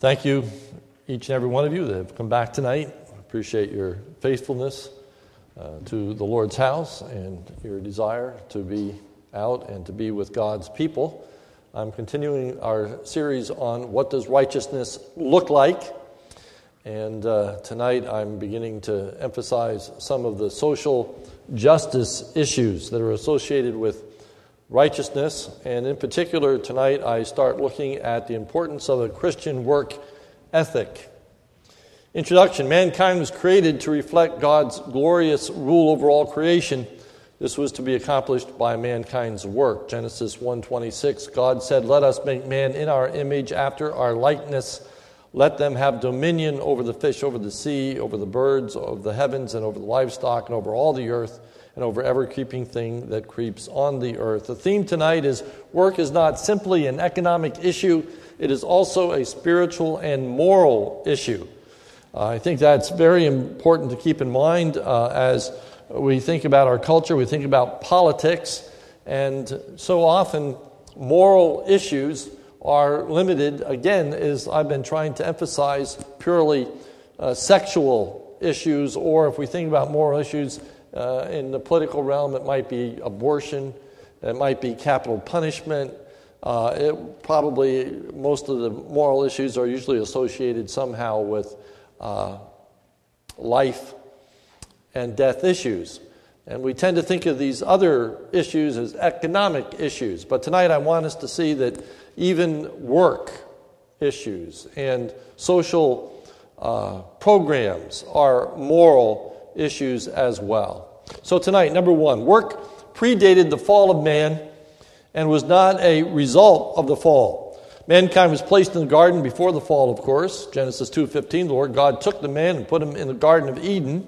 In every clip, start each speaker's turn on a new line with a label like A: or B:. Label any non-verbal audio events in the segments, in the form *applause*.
A: Thank you, each and every one of you that have come back tonight. Appreciate your faithfulness uh, to the Lord's house and your desire to be out and to be with God's people. I'm continuing our series on what does righteousness look like. And uh, tonight I'm beginning to emphasize some of the social justice issues that are associated with righteousness. And in particular, tonight I start looking at the importance of a Christian work ethic. Introduction Mankind was created to reflect God's glorious rule over all creation. This was to be accomplished by mankind's work. Genesis 1:26 God said, "Let us make man in our image after our likeness. Let them have dominion over the fish, over the sea, over the birds of the heavens and over the livestock and over all the earth." And over every creeping thing that creeps on the earth. The theme tonight is work is not simply an economic issue, it is also a spiritual and moral issue. Uh, I think that's very important to keep in mind uh, as we think about our culture, we think about politics, and so often moral issues are limited, again, as I've been trying to emphasize, purely uh, sexual issues, or if we think about moral issues, uh, in the political realm, it might be abortion, it might be capital punishment. Uh, it probably most of the moral issues are usually associated somehow with uh, life and death issues. And we tend to think of these other issues as economic issues. But tonight I want us to see that even work issues and social uh, programs are moral issues as well. So, tonight, number one, work predated the fall of man and was not a result of the fall. Mankind was placed in the garden before the fall, of course. Genesis 2:15, the Lord God took the man and put him in the garden of Eden.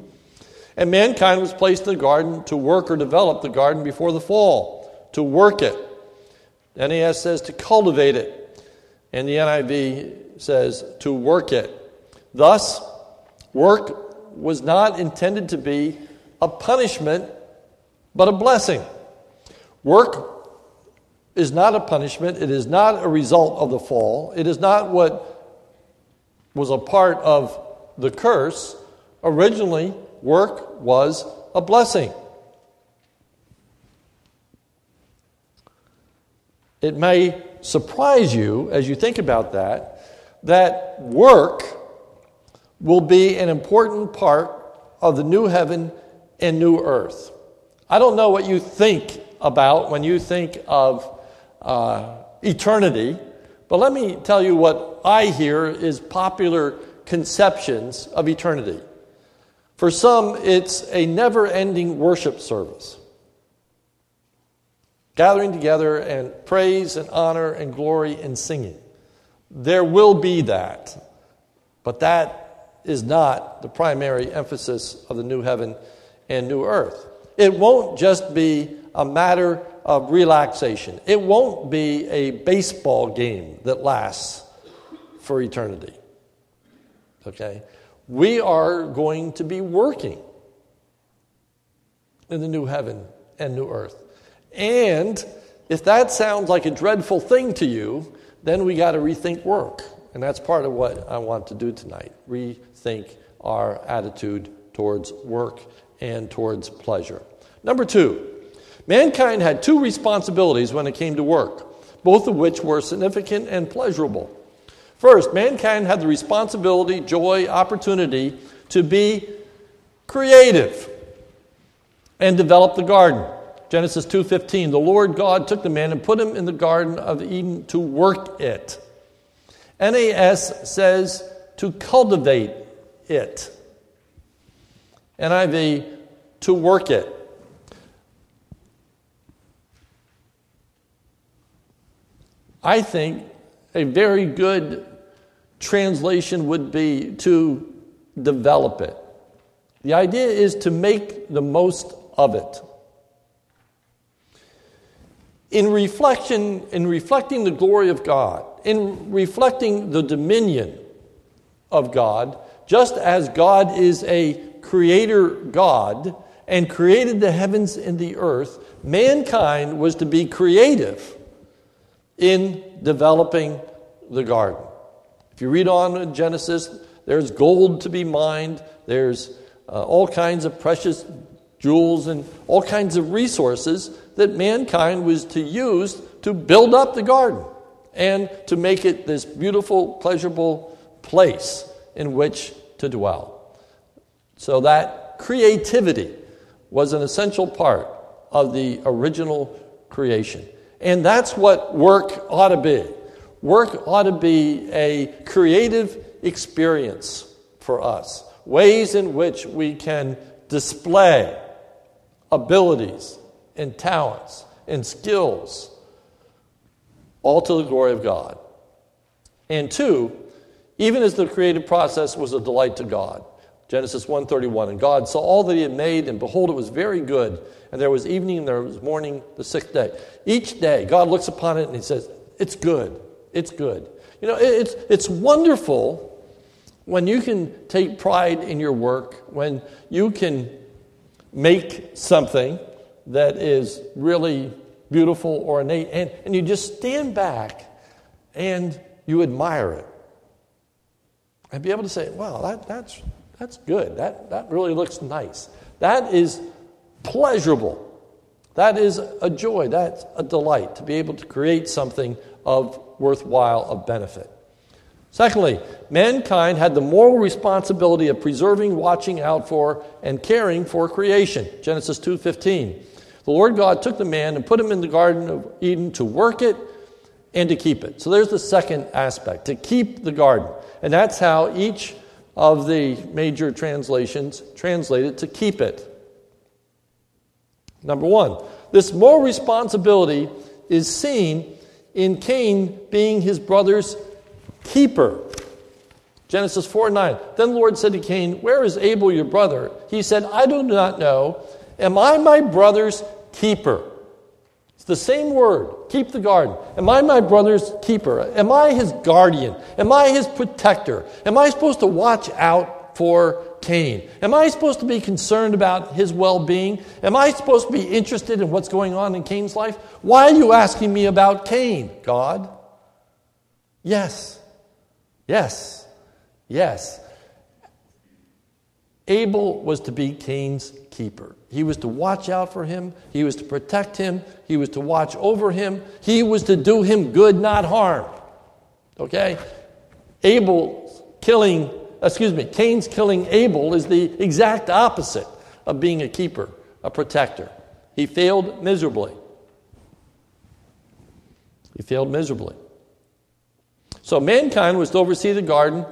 A: And mankind was placed in the garden to work or develop the garden before the fall, to work it. NAS says to cultivate it, and the NIV says to work it. Thus, work was not intended to be a punishment, but a blessing. Work is not a punishment, it is not a result of the fall, it is not what was a part of the curse. Originally, work was a blessing. It may surprise you as you think about that that work will be an important part of the new heaven and new earth. I don't know what you think about when you think of uh, eternity, but let me tell you what I hear is popular conceptions of eternity. For some, it's a never ending worship service. Gathering together and praise and honor and glory and singing. There will be that, but that is not the primary emphasis of the new heaven and new earth. It won't just be a matter of relaxation, it won't be a baseball game that lasts for eternity. Okay? We are going to be working in the new heaven and new earth. And if that sounds like a dreadful thing to you, then we got to rethink work. And that's part of what I want to do tonight rethink our attitude towards work and towards pleasure. Number two, mankind had two responsibilities when it came to work, both of which were significant and pleasurable. First, mankind had the responsibility, joy, opportunity to be creative and develop the garden. Genesis 2:15 The Lord God took the man and put him in the garden of Eden to work it. NAS says to cultivate it. NIV, to work it. I think a very good translation would be to develop it. The idea is to make the most of it. In reflection, in reflecting the glory of God, in reflecting the dominion of God, just as God is a creator God and created the heavens and the earth, mankind was to be creative in developing the garden. If you read on in Genesis, there's gold to be mined, there's uh, all kinds of precious jewels and all kinds of resources that mankind was to use to build up the garden and to make it this beautiful, pleasurable place in which to dwell. So that creativity was an essential part of the original creation. And that's what work ought to be. Work ought to be a creative experience for us, ways in which we can display abilities and talents and skills, all to the glory of God. And two, even as the creative process was a delight to God. Genesis 1:31 and God saw all that he had made and behold it was very good and there was evening and there was morning the sixth day. Each day God looks upon it and he says it's good. It's good. You know it's it's wonderful when you can take pride in your work, when you can make something that is really beautiful or innate, and, and you just stand back and you admire it. And be able to say, wow, that, that's, that's good. That, that really looks nice. That is pleasurable. That is a joy. That's a delight to be able to create something of worthwhile, of benefit. Secondly, mankind had the moral responsibility of preserving, watching out for, and caring for creation. Genesis 2:15. The Lord God took the man and put him in the garden of Eden to work it and to keep it. So there's the second aspect, to keep the garden. And that's how each of the major translations translate it to keep it. Number 1, this moral responsibility is seen in Cain being his brother's keeper. Genesis 4 9. Then the Lord said to Cain, Where is Abel your brother? He said, I do not know. Am I my brother's keeper? The same word, keep the garden. Am I my brother's keeper? Am I his guardian? Am I his protector? Am I supposed to watch out for Cain? Am I supposed to be concerned about his well being? Am I supposed to be interested in what's going on in Cain's life? Why are you asking me about Cain, God? Yes. Yes, yes. Abel was to be Cain's keeper. He was to watch out for him, he was to protect him, he was to watch over him, he was to do him good, not harm. Okay? Abel's killing, excuse me, Cain's killing Abel is the exact opposite of being a keeper, a protector. He failed miserably. He failed miserably. So mankind was to oversee the garden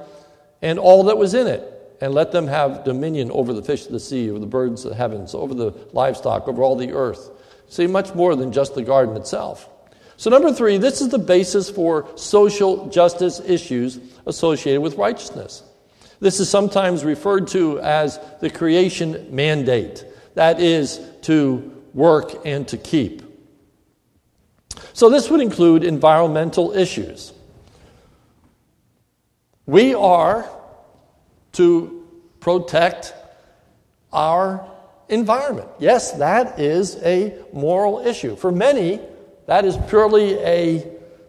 A: and all that was in it, and let them have dominion over the fish of the sea, over the birds of the heavens, over the livestock, over all the earth. See, much more than just the garden itself. So, number three, this is the basis for social justice issues associated with righteousness. This is sometimes referred to as the creation mandate that is, to work and to keep. So, this would include environmental issues. We are to protect our environment. Yes, that is a moral issue. For many, that is purely a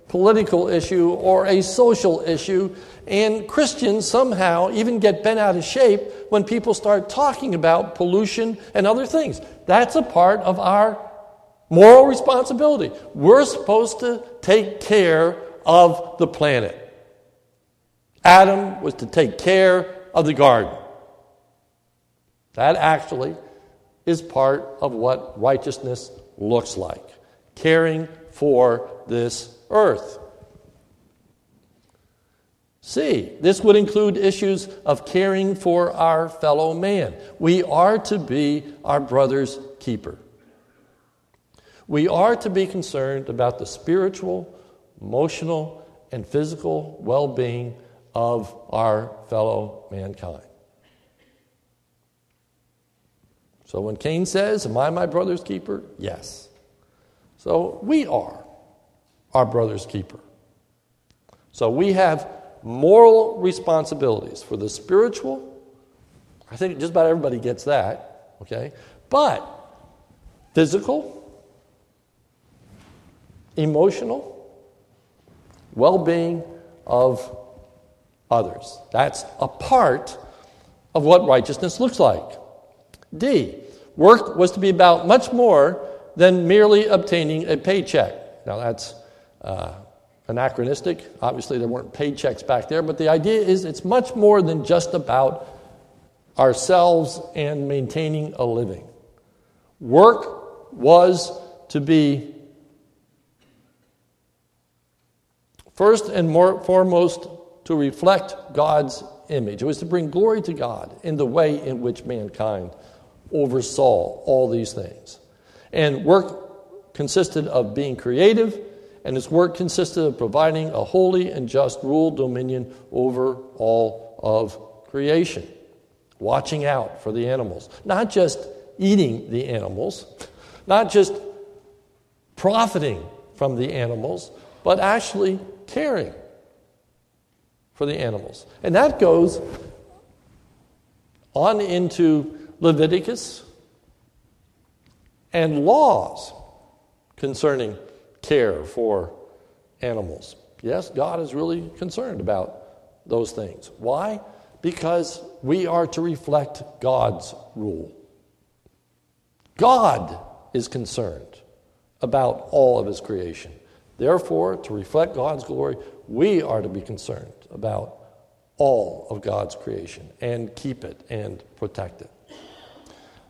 A: political issue or a social issue. And Christians somehow even get bent out of shape when people start talking about pollution and other things. That's a part of our moral responsibility. We're supposed to take care of the planet. Adam was to take care of the garden. That actually is part of what righteousness looks like caring for this earth. See, this would include issues of caring for our fellow man. We are to be our brother's keeper. We are to be concerned about the spiritual, emotional, and physical well being of our fellow mankind. So when Cain says, Am I my brother's keeper? Yes. So we are our brother's keeper. So we have moral responsibilities for the spiritual. I think just about everybody gets that, okay? But physical, emotional, well being of others. That's a part of what righteousness looks like. D, work was to be about much more than merely obtaining a paycheck. Now, that's uh, anachronistic. Obviously, there weren't paychecks back there, but the idea is it's much more than just about ourselves and maintaining a living. Work was to be first and more, foremost to reflect God's image. It was to bring glory to God in the way in which mankind oversaw all these things. And work consisted of being creative, and his work consisted of providing a holy and just rule dominion over all of creation, watching out for the animals, not just eating the animals, not just profiting from the animals, but actually caring for the animals. And that goes on into Leviticus and laws concerning care for animals. Yes, God is really concerned about those things. Why? Because we are to reflect God's rule. God is concerned about all of his creation. Therefore, to reflect God's glory, we are to be concerned about all of God's creation and keep it and protect it.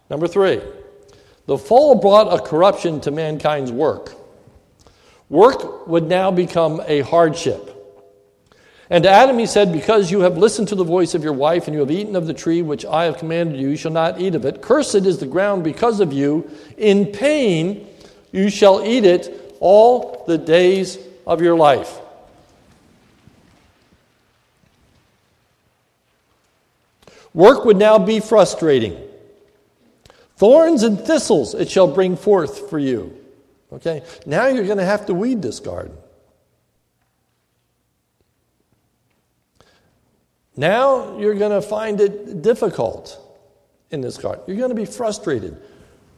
A: Number three, the fall brought a corruption to mankind's work. Work would now become a hardship. And to Adam he said, Because you have listened to the voice of your wife, and you have eaten of the tree which I have commanded you, you shall not eat of it. Cursed is the ground because of you. In pain you shall eat it all the days of your life. Work would now be frustrating. Thorns and thistles it shall bring forth for you. Okay? Now you're going to have to weed this garden. Now you're going to find it difficult in this garden. You're going to be frustrated.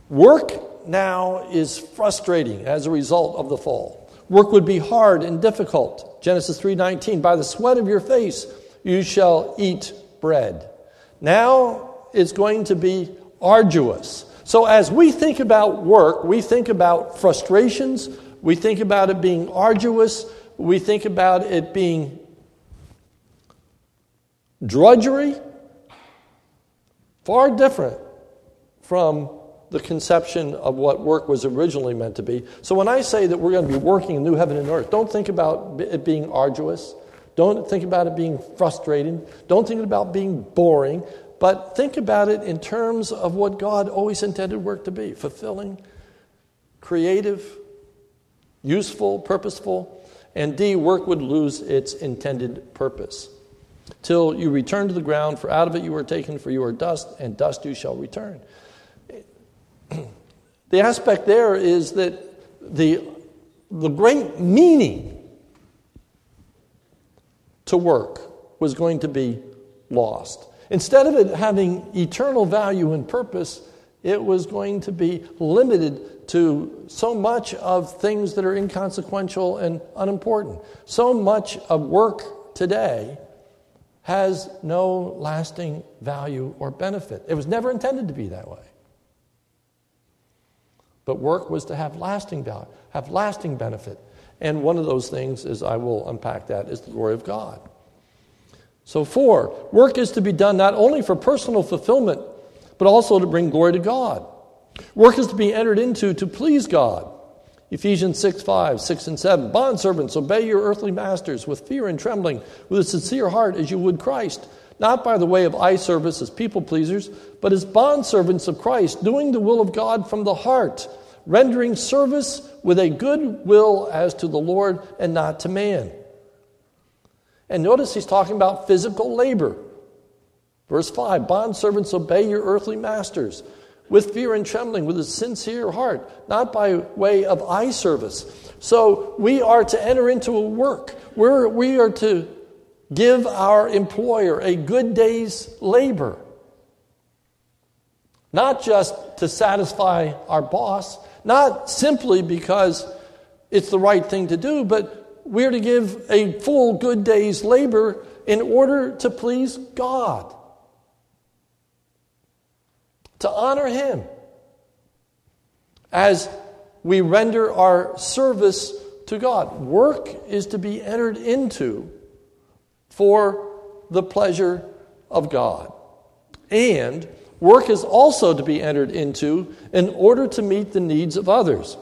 A: Work now is frustrating as a result of the fall. Work would be hard and difficult. Genesis 3:19 By the sweat of your face you shall eat bread. Now it's going to be arduous. So, as we think about work, we think about frustrations, we think about it being arduous, we think about it being drudgery, far different from the conception of what work was originally meant to be. So, when I say that we're going to be working in new heaven and earth, don't think about it being arduous. Don't think about it being frustrating. Don't think about being boring. But think about it in terms of what God always intended work to be fulfilling, creative, useful, purposeful. And D, work would lose its intended purpose. Till you return to the ground, for out of it you are taken, for you are dust, and dust you shall return. *clears throat* the aspect there is that the, the great meaning to work was going to be lost. Instead of it having eternal value and purpose, it was going to be limited to so much of things that are inconsequential and unimportant. So much of work today has no lasting value or benefit. It was never intended to be that way. But work was to have lasting value, have lasting benefit. And one of those things, as I will unpack that, is the glory of God. So, four, work is to be done not only for personal fulfillment, but also to bring glory to God. Work is to be entered into to please God. Ephesians 6 5, 6 and 7. Bondservants, obey your earthly masters with fear and trembling, with a sincere heart as you would Christ, not by the way of eye service as people pleasers, but as bondservants of Christ, doing the will of God from the heart, rendering service with a good will as to the Lord and not to man and notice he's talking about physical labor. Verse 5 Bondservants, obey your earthly masters with fear and trembling, with a sincere heart, not by way of eye service. So we are to enter into a work. We are to give our employer a good day's labor. Not just to satisfy our boss, not simply because it's the right thing to do, but we're to give a full good day's labor in order to please God, to honor Him as we render our service to God. Work is to be entered into for the pleasure of God. And work is also to be entered into in order to meet the needs of others.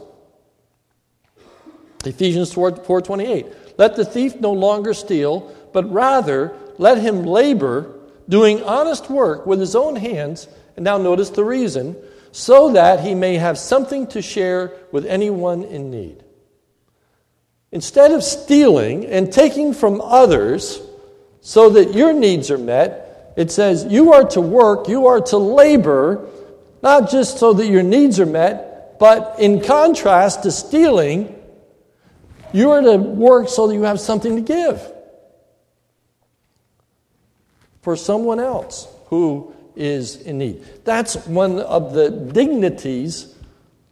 A: Ephesians 4:28 Let the thief no longer steal, but rather let him labor doing honest work with his own hands. And now notice the reason, so that he may have something to share with anyone in need. Instead of stealing and taking from others so that your needs are met, it says you are to work, you are to labor, not just so that your needs are met, but in contrast to stealing, you are to work so that you have something to give for someone else who is in need. That's one of the dignities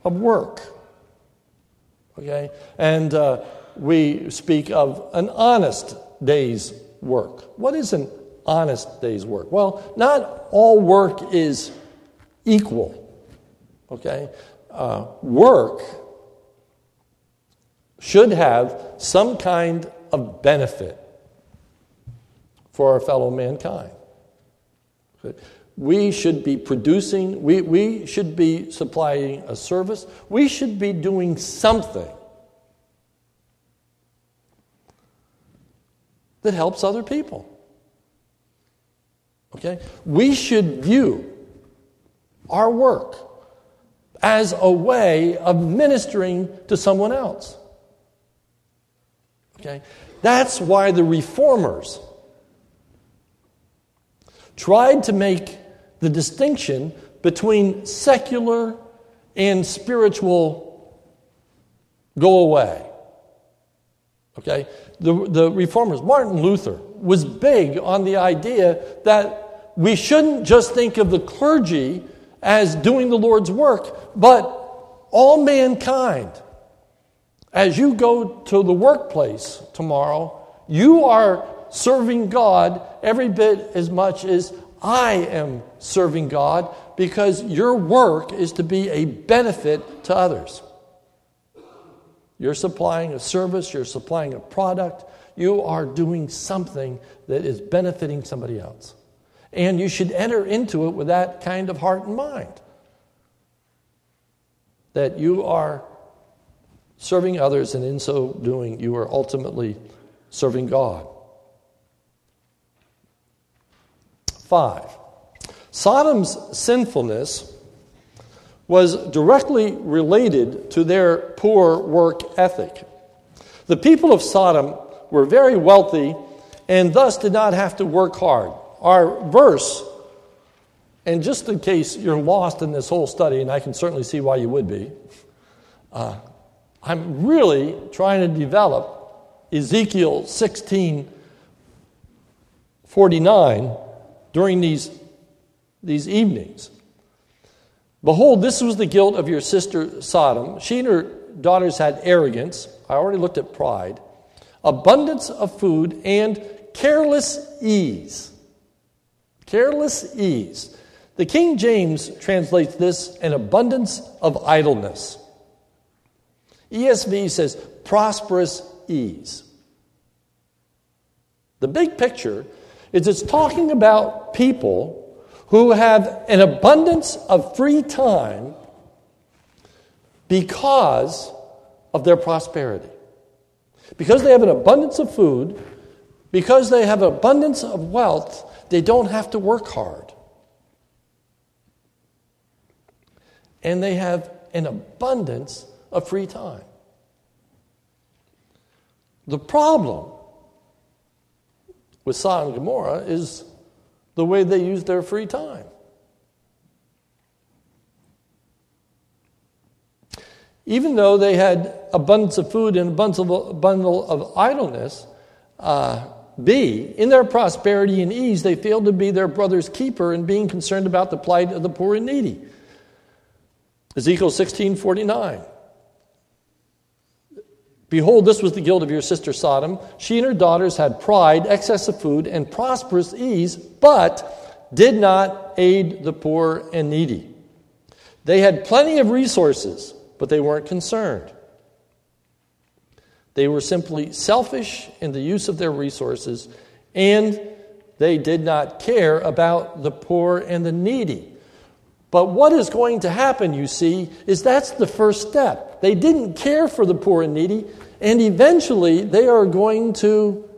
A: of work. Okay? And uh, we speak of an honest day's work. What is an honest day's work? Well, not all work is equal. Okay? Uh, work should have some kind of benefit for our fellow mankind. We should be producing, we, we should be supplying a service, we should be doing something that helps other people. Okay? We should view our work as a way of ministering to someone else. Okay? That's why the reformers tried to make the distinction between secular and spiritual go away. Okay? The, the reformers, Martin Luther, was big on the idea that we shouldn't just think of the clergy as doing the Lord's work, but all mankind. As you go to the workplace tomorrow, you are serving God every bit as much as I am serving God because your work is to be a benefit to others. You're supplying a service, you're supplying a product, you are doing something that is benefiting somebody else. And you should enter into it with that kind of heart and mind. That you are serving others, and in so doing, you are ultimately serving God. Five, Sodom's sinfulness was directly related to their poor work ethic. The people of Sodom were very wealthy and thus did not have to work hard. Our verse, and just in case you're lost in this whole study, and I can certainly see why you would be, uh, I'm really trying to develop Ezekiel 16 49 during these, these evenings. Behold, this was the guilt of your sister Sodom. She and her daughters had arrogance. I already looked at pride, abundance of food, and careless ease. Careless ease. The King James translates this an abundance of idleness. ESV says prosperous ease. The big picture is it's talking about people who have an abundance of free time because of their prosperity. Because they have an abundance of food, because they have abundance of wealth, they don't have to work hard. And they have an abundance of free time. The problem with Sodom and Gomorrah is the way they use their free time. Even though they had abundance of food and abundance of, a bundle of idleness, uh, B, in their prosperity and ease, they failed to be their brother's keeper in being concerned about the plight of the poor and needy. Ezekiel 16 49. Behold, this was the guilt of your sister Sodom. She and her daughters had pride, excess of food, and prosperous ease, but did not aid the poor and needy. They had plenty of resources, but they weren't concerned. They were simply selfish in the use of their resources, and they did not care about the poor and the needy. But what is going to happen, you see, is that's the first step. They didn't care for the poor and needy, and eventually they are going to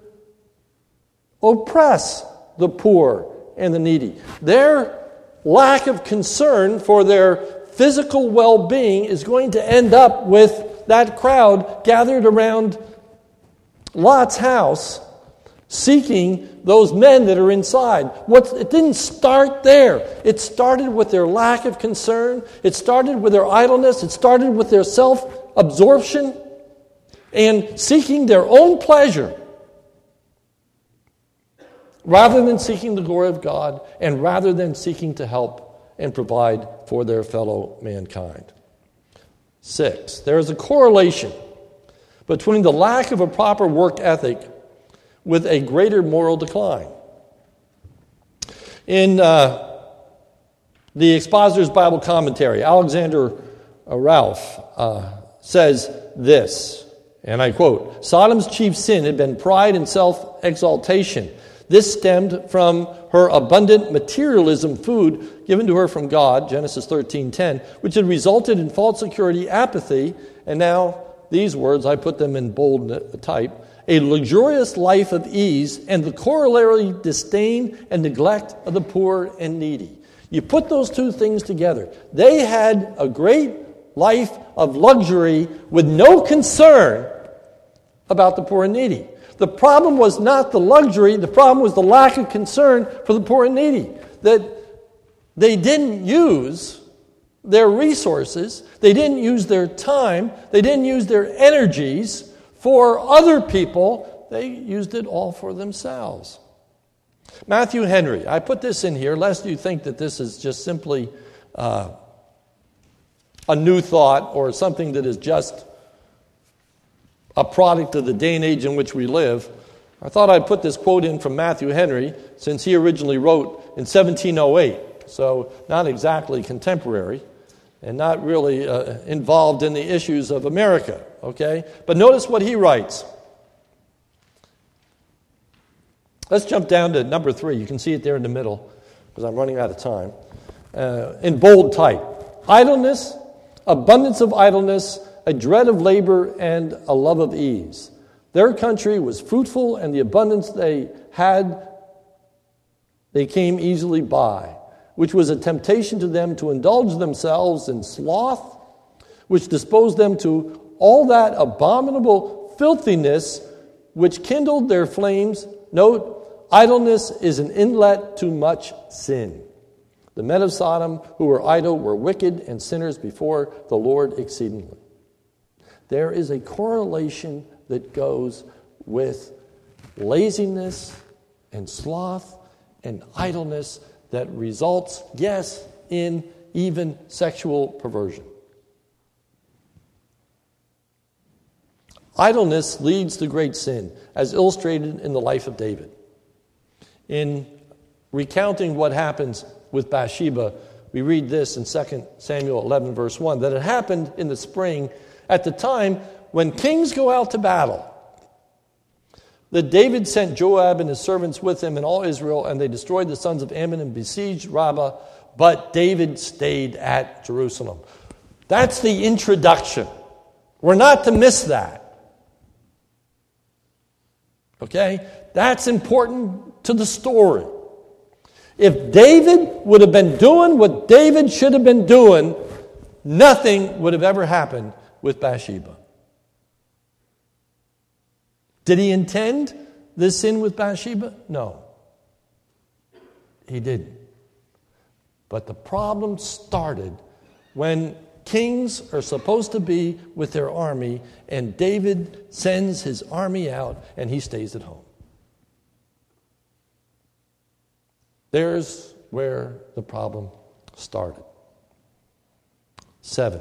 A: oppress the poor and the needy. Their lack of concern for their physical well being is going to end up with that crowd gathered around Lot's house seeking those men that are inside. What, it didn't start there. It started with their lack of concern, it started with their idleness, it started with their self absorption and seeking their own pleasure rather than seeking the glory of God and rather than seeking to help and provide for their fellow mankind. Six, there is a correlation between the lack of a proper work ethic with a greater moral decline. In uh, the Expositor's Bible Commentary, Alexander uh, Ralph uh, says this, and I quote Sodom's chief sin had been pride and self exaltation. This stemmed from her abundant materialism food given to her from God, Genesis 13:10, which had resulted in false security, apathy, and now these words I put them in bold type, a luxurious life of ease, and the corollary disdain and neglect of the poor and needy. You put those two things together. They had a great life of luxury with no concern about the poor and needy. The problem was not the luxury, the problem was the lack of concern for the poor and needy. That they didn't use their resources, they didn't use their time, they didn't use their energies for other people, they used it all for themselves. Matthew Henry, I put this in here lest you think that this is just simply uh, a new thought or something that is just a product of the day and age in which we live. I thought I'd put this quote in from Matthew Henry since he originally wrote in 1708, so not exactly contemporary and not really uh, involved in the issues of America, okay? But notice what he writes. Let's jump down to number three. You can see it there in the middle because I'm running out of time. Uh, in bold type idleness, abundance of idleness, a dread of labor, and a love of ease. Their country was fruitful, and the abundance they had, they came easily by which was a temptation to them to indulge themselves in sloth, which disposed them to all that abominable filthiness which kindled their flames. Note, idleness is an inlet to much sin. The men of Sodom who were idle were wicked and sinners before the Lord exceedingly. There is a correlation that goes with laziness and sloth and idleness that results, yes, in even sexual perversion. Idleness leads to great sin, as illustrated in the life of David. In recounting what happens with Bathsheba, we read this in 2 Samuel 11, verse 1, that it happened in the spring at the time when kings go out to battle that David sent Joab and his servants with him and all Israel, and they destroyed the sons of Ammon and besieged Rabbah, but David stayed at Jerusalem. That's the introduction. We're not to miss that. Okay? That's important to the story. If David would have been doing what David should have been doing, nothing would have ever happened with Bathsheba. Did he intend this sin with Bathsheba? No. He didn't. But the problem started when kings are supposed to be with their army, and David sends his army out and he stays at home. There's where the problem started. Seven.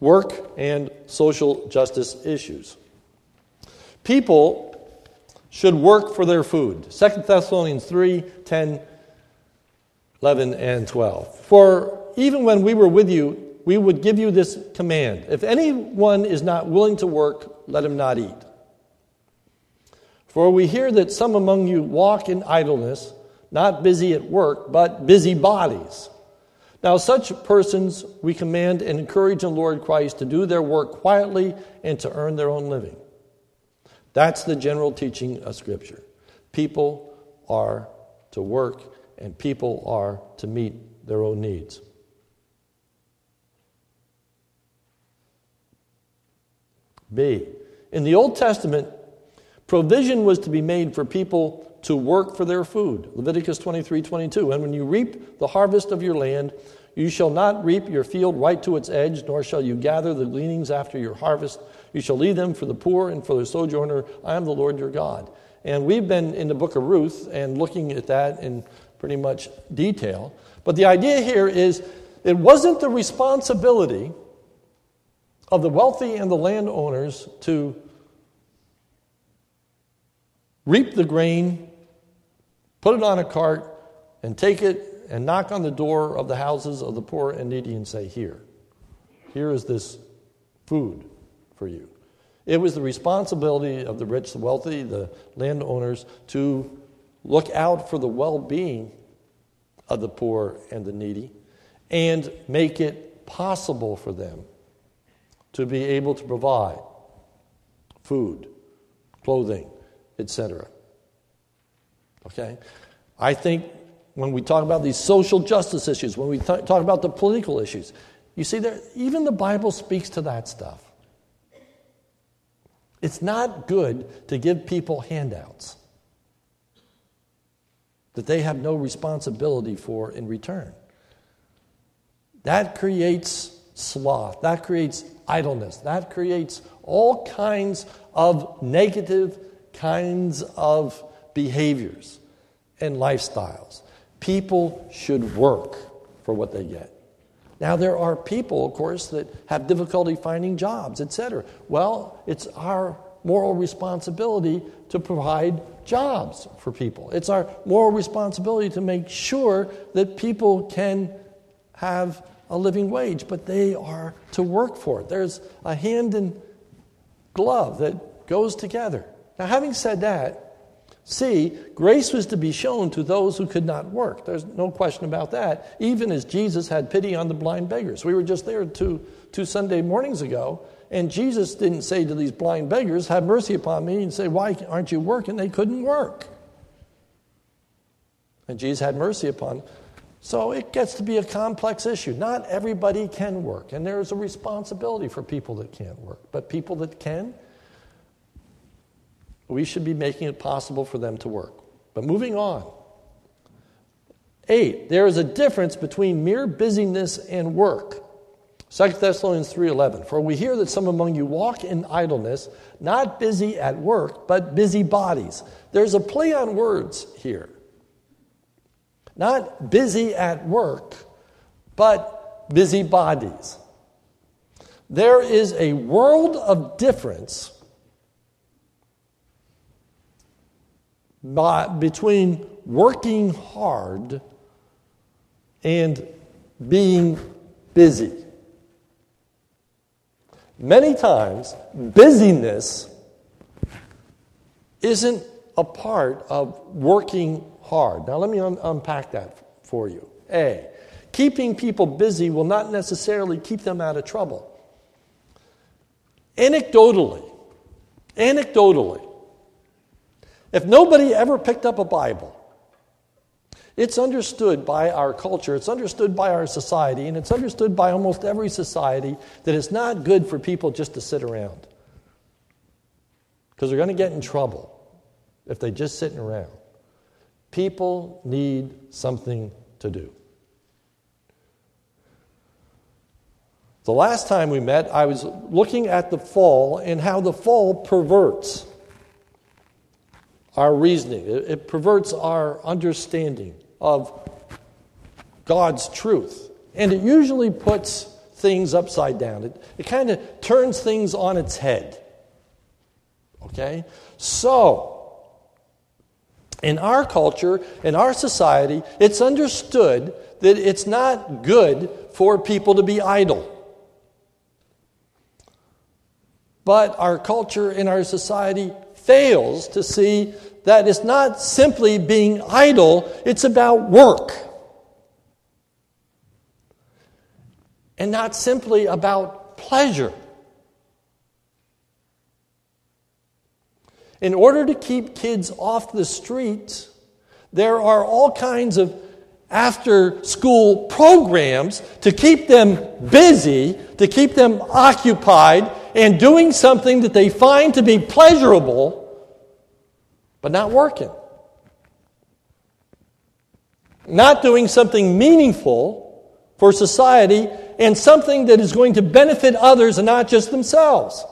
A: Work and social justice issues. People should work for their food. 2 Thessalonians 3 10, 11, and 12. For even when we were with you, we would give you this command If anyone is not willing to work, let him not eat. For we hear that some among you walk in idleness, not busy at work, but busy bodies. Now, such persons we command and encourage in Lord Christ to do their work quietly and to earn their own living. That's the general teaching of Scripture. People are to work and people are to meet their own needs. B. In the Old Testament, provision was to be made for people to work for their food. Leviticus 23 22. And when you reap the harvest of your land, you shall not reap your field right to its edge, nor shall you gather the gleanings after your harvest. You shall leave them for the poor and for the sojourner. I am the Lord your God. And we've been in the book of Ruth and looking at that in pretty much detail. But the idea here is it wasn't the responsibility of the wealthy and the landowners to reap the grain, put it on a cart, and take it and knock on the door of the houses of the poor and needy and say, Here, here is this food for you. It was the responsibility of the rich, the wealthy, the landowners to look out for the well being of the poor and the needy and make it possible for them to be able to provide food, clothing, etc. Okay? I think when we talk about these social justice issues, when we talk about the political issues, you see, there, even the Bible speaks to that stuff. It's not good to give people handouts that they have no responsibility for in return. That creates sloth, that creates idleness, that creates all kinds of negative kinds of behaviors and lifestyles. People should work for what they get. Now, there are people, of course, that have difficulty finding jobs, etc. Well, it's our moral responsibility to provide jobs for people. It's our moral responsibility to make sure that people can have a living wage, but they are to work for it. There's a hand in glove that goes together. Now, having said that, see, grace was to be shown to those who could not work. There's no question about that, even as Jesus had pity on the blind beggars. We were just there two, two Sunday mornings ago, and Jesus didn't say to these blind beggars, Have mercy upon me, and say, Why aren't you working? They couldn't work. And Jesus had mercy upon them. So it gets to be a complex issue. Not everybody can work, and there's a responsibility for people that can't work. But people that can, we should be making it possible for them to work. But moving on. Eight, there is a difference between mere busyness and work. 2 Thessalonians 3:11 For we hear that some among you walk in idleness, not busy at work, but busy bodies. There's a play on words here. Not busy at work, but busy bodies. There is a world of difference by, between working hard and being busy. Many times, busyness isn't a part of working hard. Now, let me un- unpack that for you. A, keeping people busy will not necessarily keep them out of trouble. Anecdotally, anecdotally, if nobody ever picked up a Bible, it's understood by our culture, it's understood by our society, and it's understood by almost every society that it's not good for people just to sit around. Because they're going to get in trouble if they just sitting around. People need something to do. The last time we met, I was looking at the fall and how the fall perverts our reasoning, it, perverts our understanding of God's truth. And it usually puts things upside down. It, it kind of turns things on its head. Okay? So, in our culture, in our society, it's understood that it's not good for people to be idle. But our culture in our society fails to see that it's not simply being idle, it's about work. And not simply about pleasure. In order to keep kids off the streets, there are all kinds of after school programs to keep them busy, to keep them occupied, and doing something that they find to be pleasurable, but not working. Not doing something meaningful for society and something that is going to benefit others and not just themselves.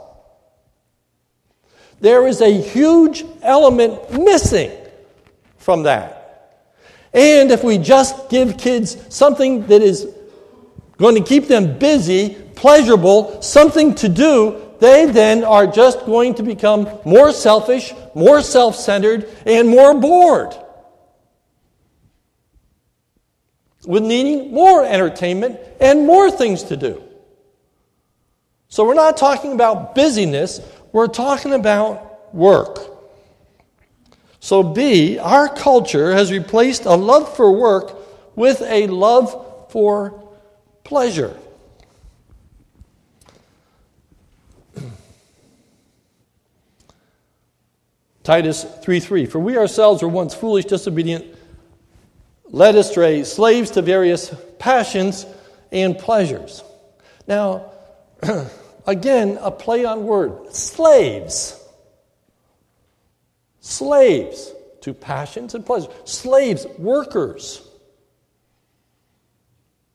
A: There is a huge element missing from that. And if we just give kids something that is going to keep them busy, pleasurable, something to do, they then are just going to become more selfish, more self centered, and more bored. With needing more entertainment and more things to do. So we're not talking about busyness, we're talking about work. So, B, our culture has replaced a love for work with a love for pleasure. Titus 3:3 For we ourselves were once foolish, disobedient, led astray, slaves to various passions and pleasures. Now, *clears throat* again, a play on word. Slaves slaves to passions and pleasures, slaves, workers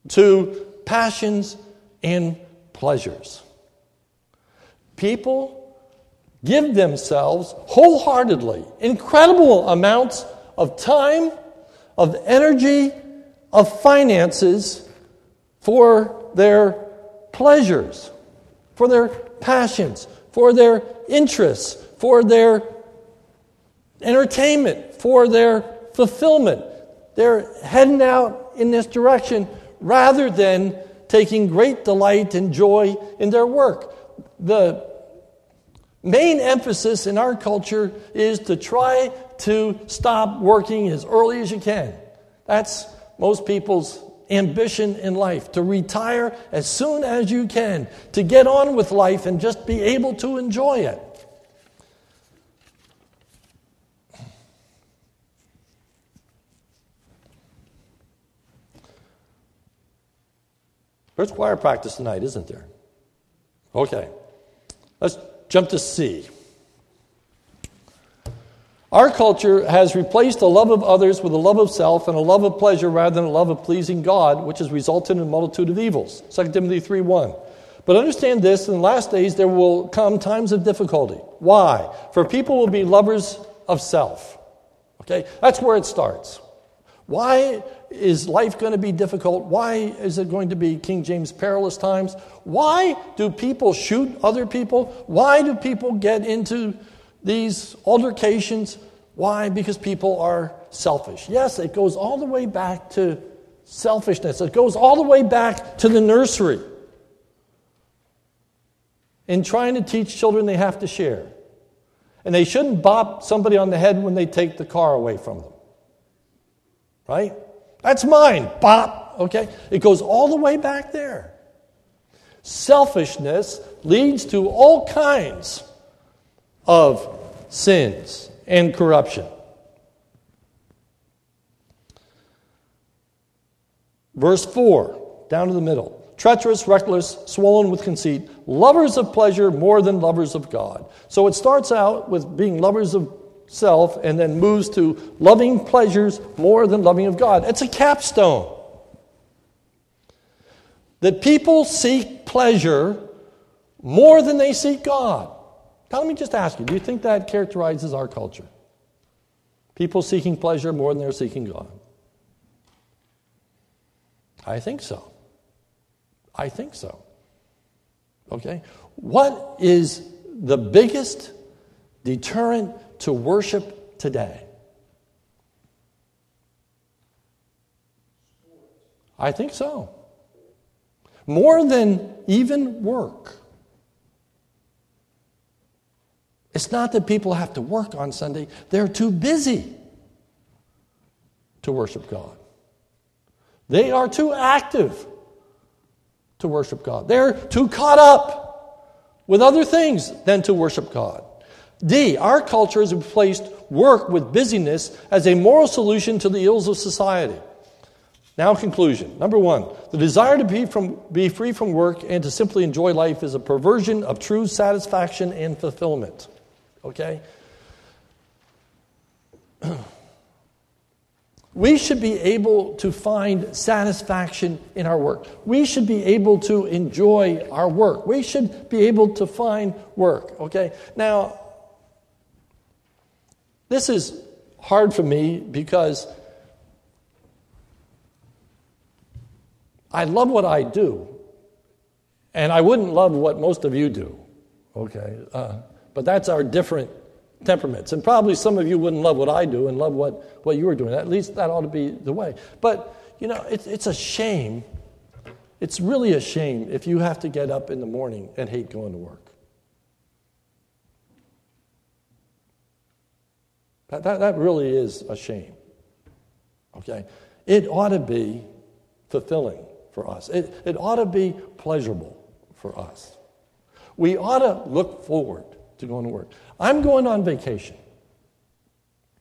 A: to passions and pleasures. People give themselves wholeheartedly incredible amounts of time, of energy, of finances for their pleasures, for their passions, for their interests, for their entertainment, for their fulfillment. They're heading out in this direction rather than taking great delight and joy in their work. The main emphasis in our culture is to try to stop working as early as you can. That's most people's ambition in life to retire as soon as you can, to get on with life and just be able to enjoy it. There's choir practice tonight, isn't there? Okay. Let's jump to C. Our culture has replaced the love of others with a love of self and a love of pleasure rather than a love of pleasing God, which has resulted in a multitude of evils. 2 Timothy 3 1. But understand this in the last days there will come times of difficulty. Why? For people will be lovers of self. Okay? That's where it starts. Why is life going to be difficult? Why is it going to be King James perilous times? Why do people shoot other people? Why do people get into these altercations? Why? Because people are selfish. Yes, it goes all the way back to selfishness, it goes all the way back to the nursery. In trying to teach children they have to share. And they shouldn't bop somebody on the head when they take the car away from them right? That's mine. Bop. Okay? It goes all the way back there. Selfishness leads to all kinds of sins and corruption. Verse 4, down to the middle. Treacherous, reckless, swollen with conceit, lovers of pleasure more than lovers of God. So it starts out with being lovers of self and then moves to loving pleasures more than loving of God. It's a capstone. That people seek pleasure more than they seek God. Now, let me just ask you do you think that characterizes our culture? People seeking pleasure more than they're seeking God? I think so. I think so. Okay? What is the biggest deterrent to worship today? I think so. More than even work. It's not that people have to work on Sunday, they're too busy to worship God. They are too active to worship God. They're too caught up with other things than to worship God. D, our culture has replaced work with busyness as a moral solution to the ills of society. Now, conclusion. Number one, the desire to be, from, be free from work and to simply enjoy life is a perversion of true satisfaction and fulfillment. Okay? *clears throat* We should be able to find satisfaction in our work. We should be able to enjoy our work. We should be able to find work. Okay? Now, this is hard for me because I love what I do, and I wouldn't love what most of you do. Okay? Uh, but that's our different temperaments. And probably some of you wouldn't love what I do and love what, what you were doing. At least that ought to be the way. But, you know, it's, it's a shame. It's really a shame if you have to get up in the morning and hate going to work. That, that, that really is a shame. Okay? It ought to be fulfilling for us, it, it ought to be pleasurable for us. We ought to look forward to going to work. I'm going on vacation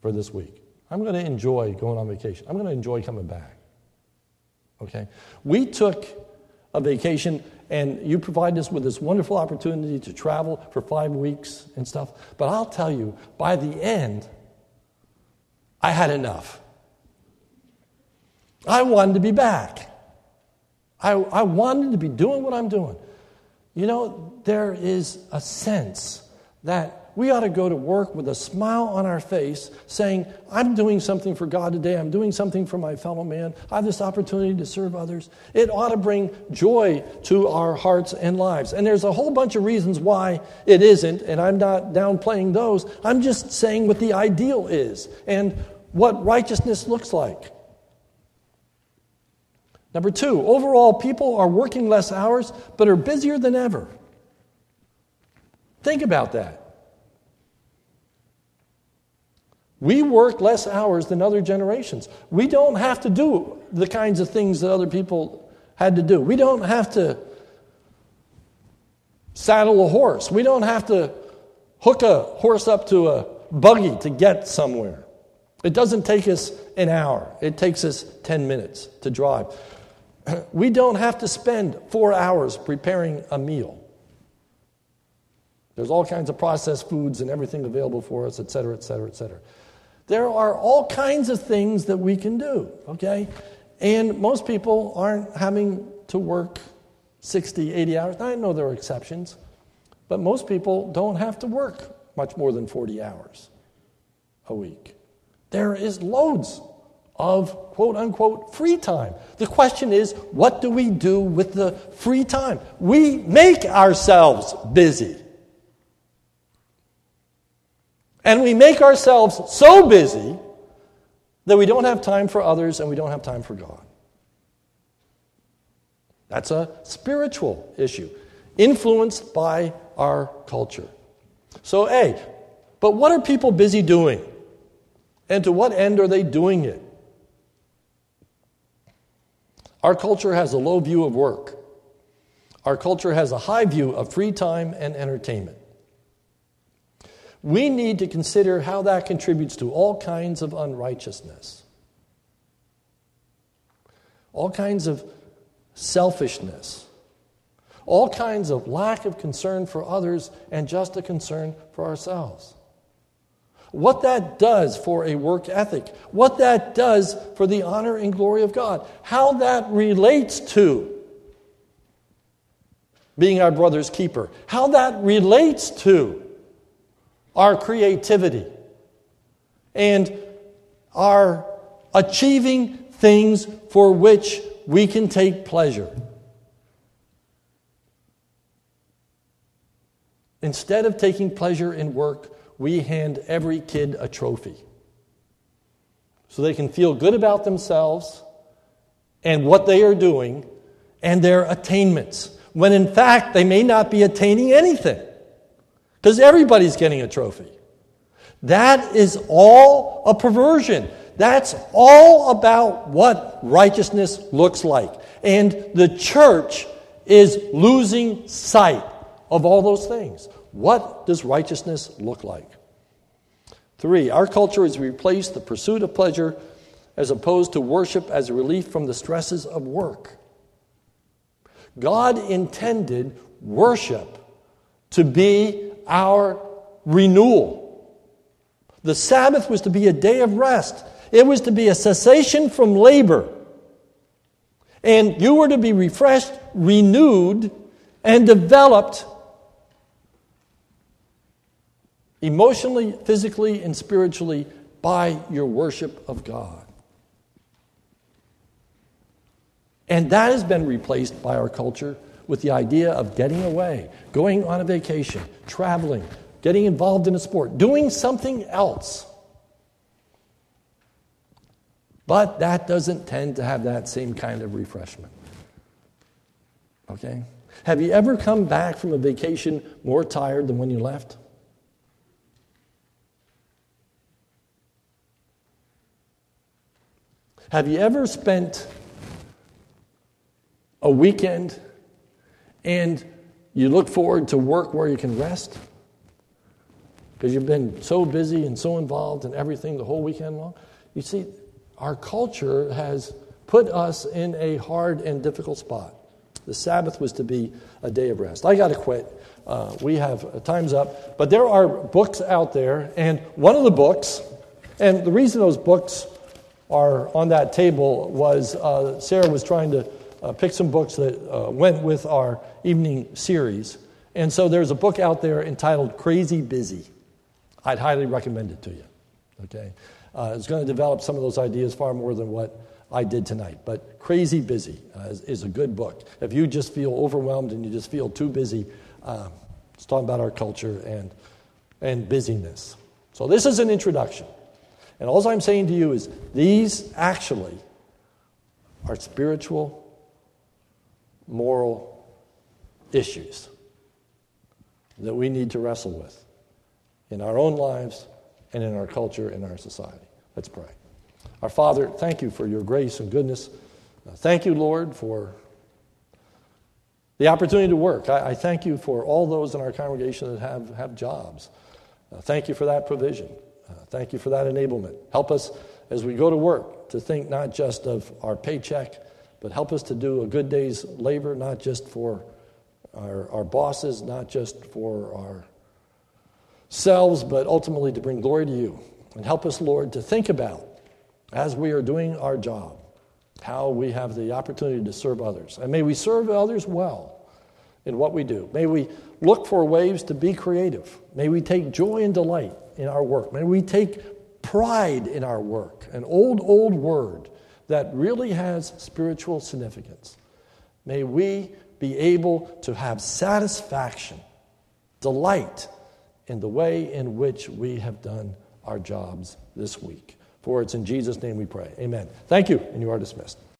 A: for this week. I'm going to enjoy going on vacation. I'm going to enjoy coming back. Okay? We took a vacation, and you provided us with this wonderful opportunity to travel for five weeks and stuff. But I'll tell you, by the end, I had enough. I wanted to be back. I, I wanted to be doing what I'm doing. You know, there is a sense that we ought to go to work with a smile on our face saying, I'm doing something for God today. I'm doing something for my fellow man. I have this opportunity to serve others. It ought to bring joy to our hearts and lives. And there's a whole bunch of reasons why it isn't, and I'm not downplaying those. I'm just saying what the ideal is and what righteousness looks like. Number two, overall, people are working less hours but are busier than ever. Think about that. We work less hours than other generations. We don't have to do the kinds of things that other people had to do. We don't have to saddle a horse. We don't have to hook a horse up to a buggy to get somewhere. It doesn't take us an hour, it takes us 10 minutes to drive. *clears throat* We don't have to spend four hours preparing a meal. There's all kinds of processed foods and everything available for us, et cetera, et cetera, et cetera. There are all kinds of things that we can do, okay? And most people aren't having to work 60, 80 hours. I know there are exceptions, but most people don't have to work much more than 40 hours a week. There is loads of quote unquote free time. The question is, what do we do with the free time? We make ourselves busy. And we make ourselves so busy that we don't have time for others and we don't have time for God. That's a spiritual issue, influenced by our culture. So, A, but what are people busy doing? And to what end are they doing it? Our culture has a low view of work. Our culture has a high view of free time and entertainment we need to consider how that contributes to all kinds of unrighteousness, all kinds of selfishness, all kinds of lack of concern for others and just a concern for ourselves. What that does for a work ethic, what that does for the honor and glory of God, how that relates to being our brother's keeper, how that relates to our creativity, and our achieving things for which we can take pleasure. Instead of taking pleasure in work, we hand every kid a trophy so they can feel good about themselves and what they are doing and their attainments, when in fact they may not be attaining anything because everybody's getting a trophy. That is all a perversion. That's all about what righteousness looks like. And the church is losing sight of all those things. What does righteousness look like? Three, our culture has replaced the pursuit of pleasure as opposed to worship as a relief from the stresses of work. God intended worship to be our renewal. The Sabbath was to be a day of rest, it was to be a cessation from labor. And you were to be refreshed, renewed, and developed emotionally, physically, and spiritually by your worship of God. And that has been replaced by our culture with the idea of getting away, going on a vacation, traveling, getting involved in a sport, doing something else. But that doesn't tend to have that same kind of refreshment. Okay? Have you ever come back from a vacation more tired than when you left? Have you ever spent a weekend and you look forward to work where you can rest? Because you've been so busy and so involved in everything the whole weekend long? You see, our culture has put us in a hard and difficult spot. The Sabbath was to be a day of rest. I got to quit. Uh, we have uh, time's up. But there are books out there, and one of the books, and the reason those books are on that table was uh, Sarah was trying to uh, pick some books that uh, went with our evening series. And so there's a book out there entitled Crazy Busy. I'd highly recommend it to you. Okay? Uh, it's going to develop some of those ideas far more than what I did tonight. But Crazy Busy uh, is, is, a good book. If you just feel overwhelmed and you just feel too busy, uh, it's talking about our culture and, and busyness. So this is an introduction. And all I'm saying to you is these actually are spiritual, moral issues that we need to wrestle with in our own lives and in our culture, in our society. Let's pray. Our Father, thank you for your grace and goodness. Uh, thank you, Lord, for the opportunity to work. I, I, thank you for all those in our congregation that have, have jobs. Uh, thank you for that provision. Uh, thank you for that enablement. Help us as we go to work to think not just of our paycheck, but help us to do a good day's labor, not just for our, our bosses, not just for ourselves, but ultimately to bring glory to you. And help us, Lord, to think about as we are doing our job how we have the opportunity to serve others. And may we serve others well in what we do. May we look for ways to be creative. May we take joy and delight in our work. May we take pride in our work, an old, old word that really has spiritual significance. May we be able to have satisfaction, delight in the way in which we have done our jobs this week. For it's in Jesus' name we pray. Amen. Thank you, and you are dismissed.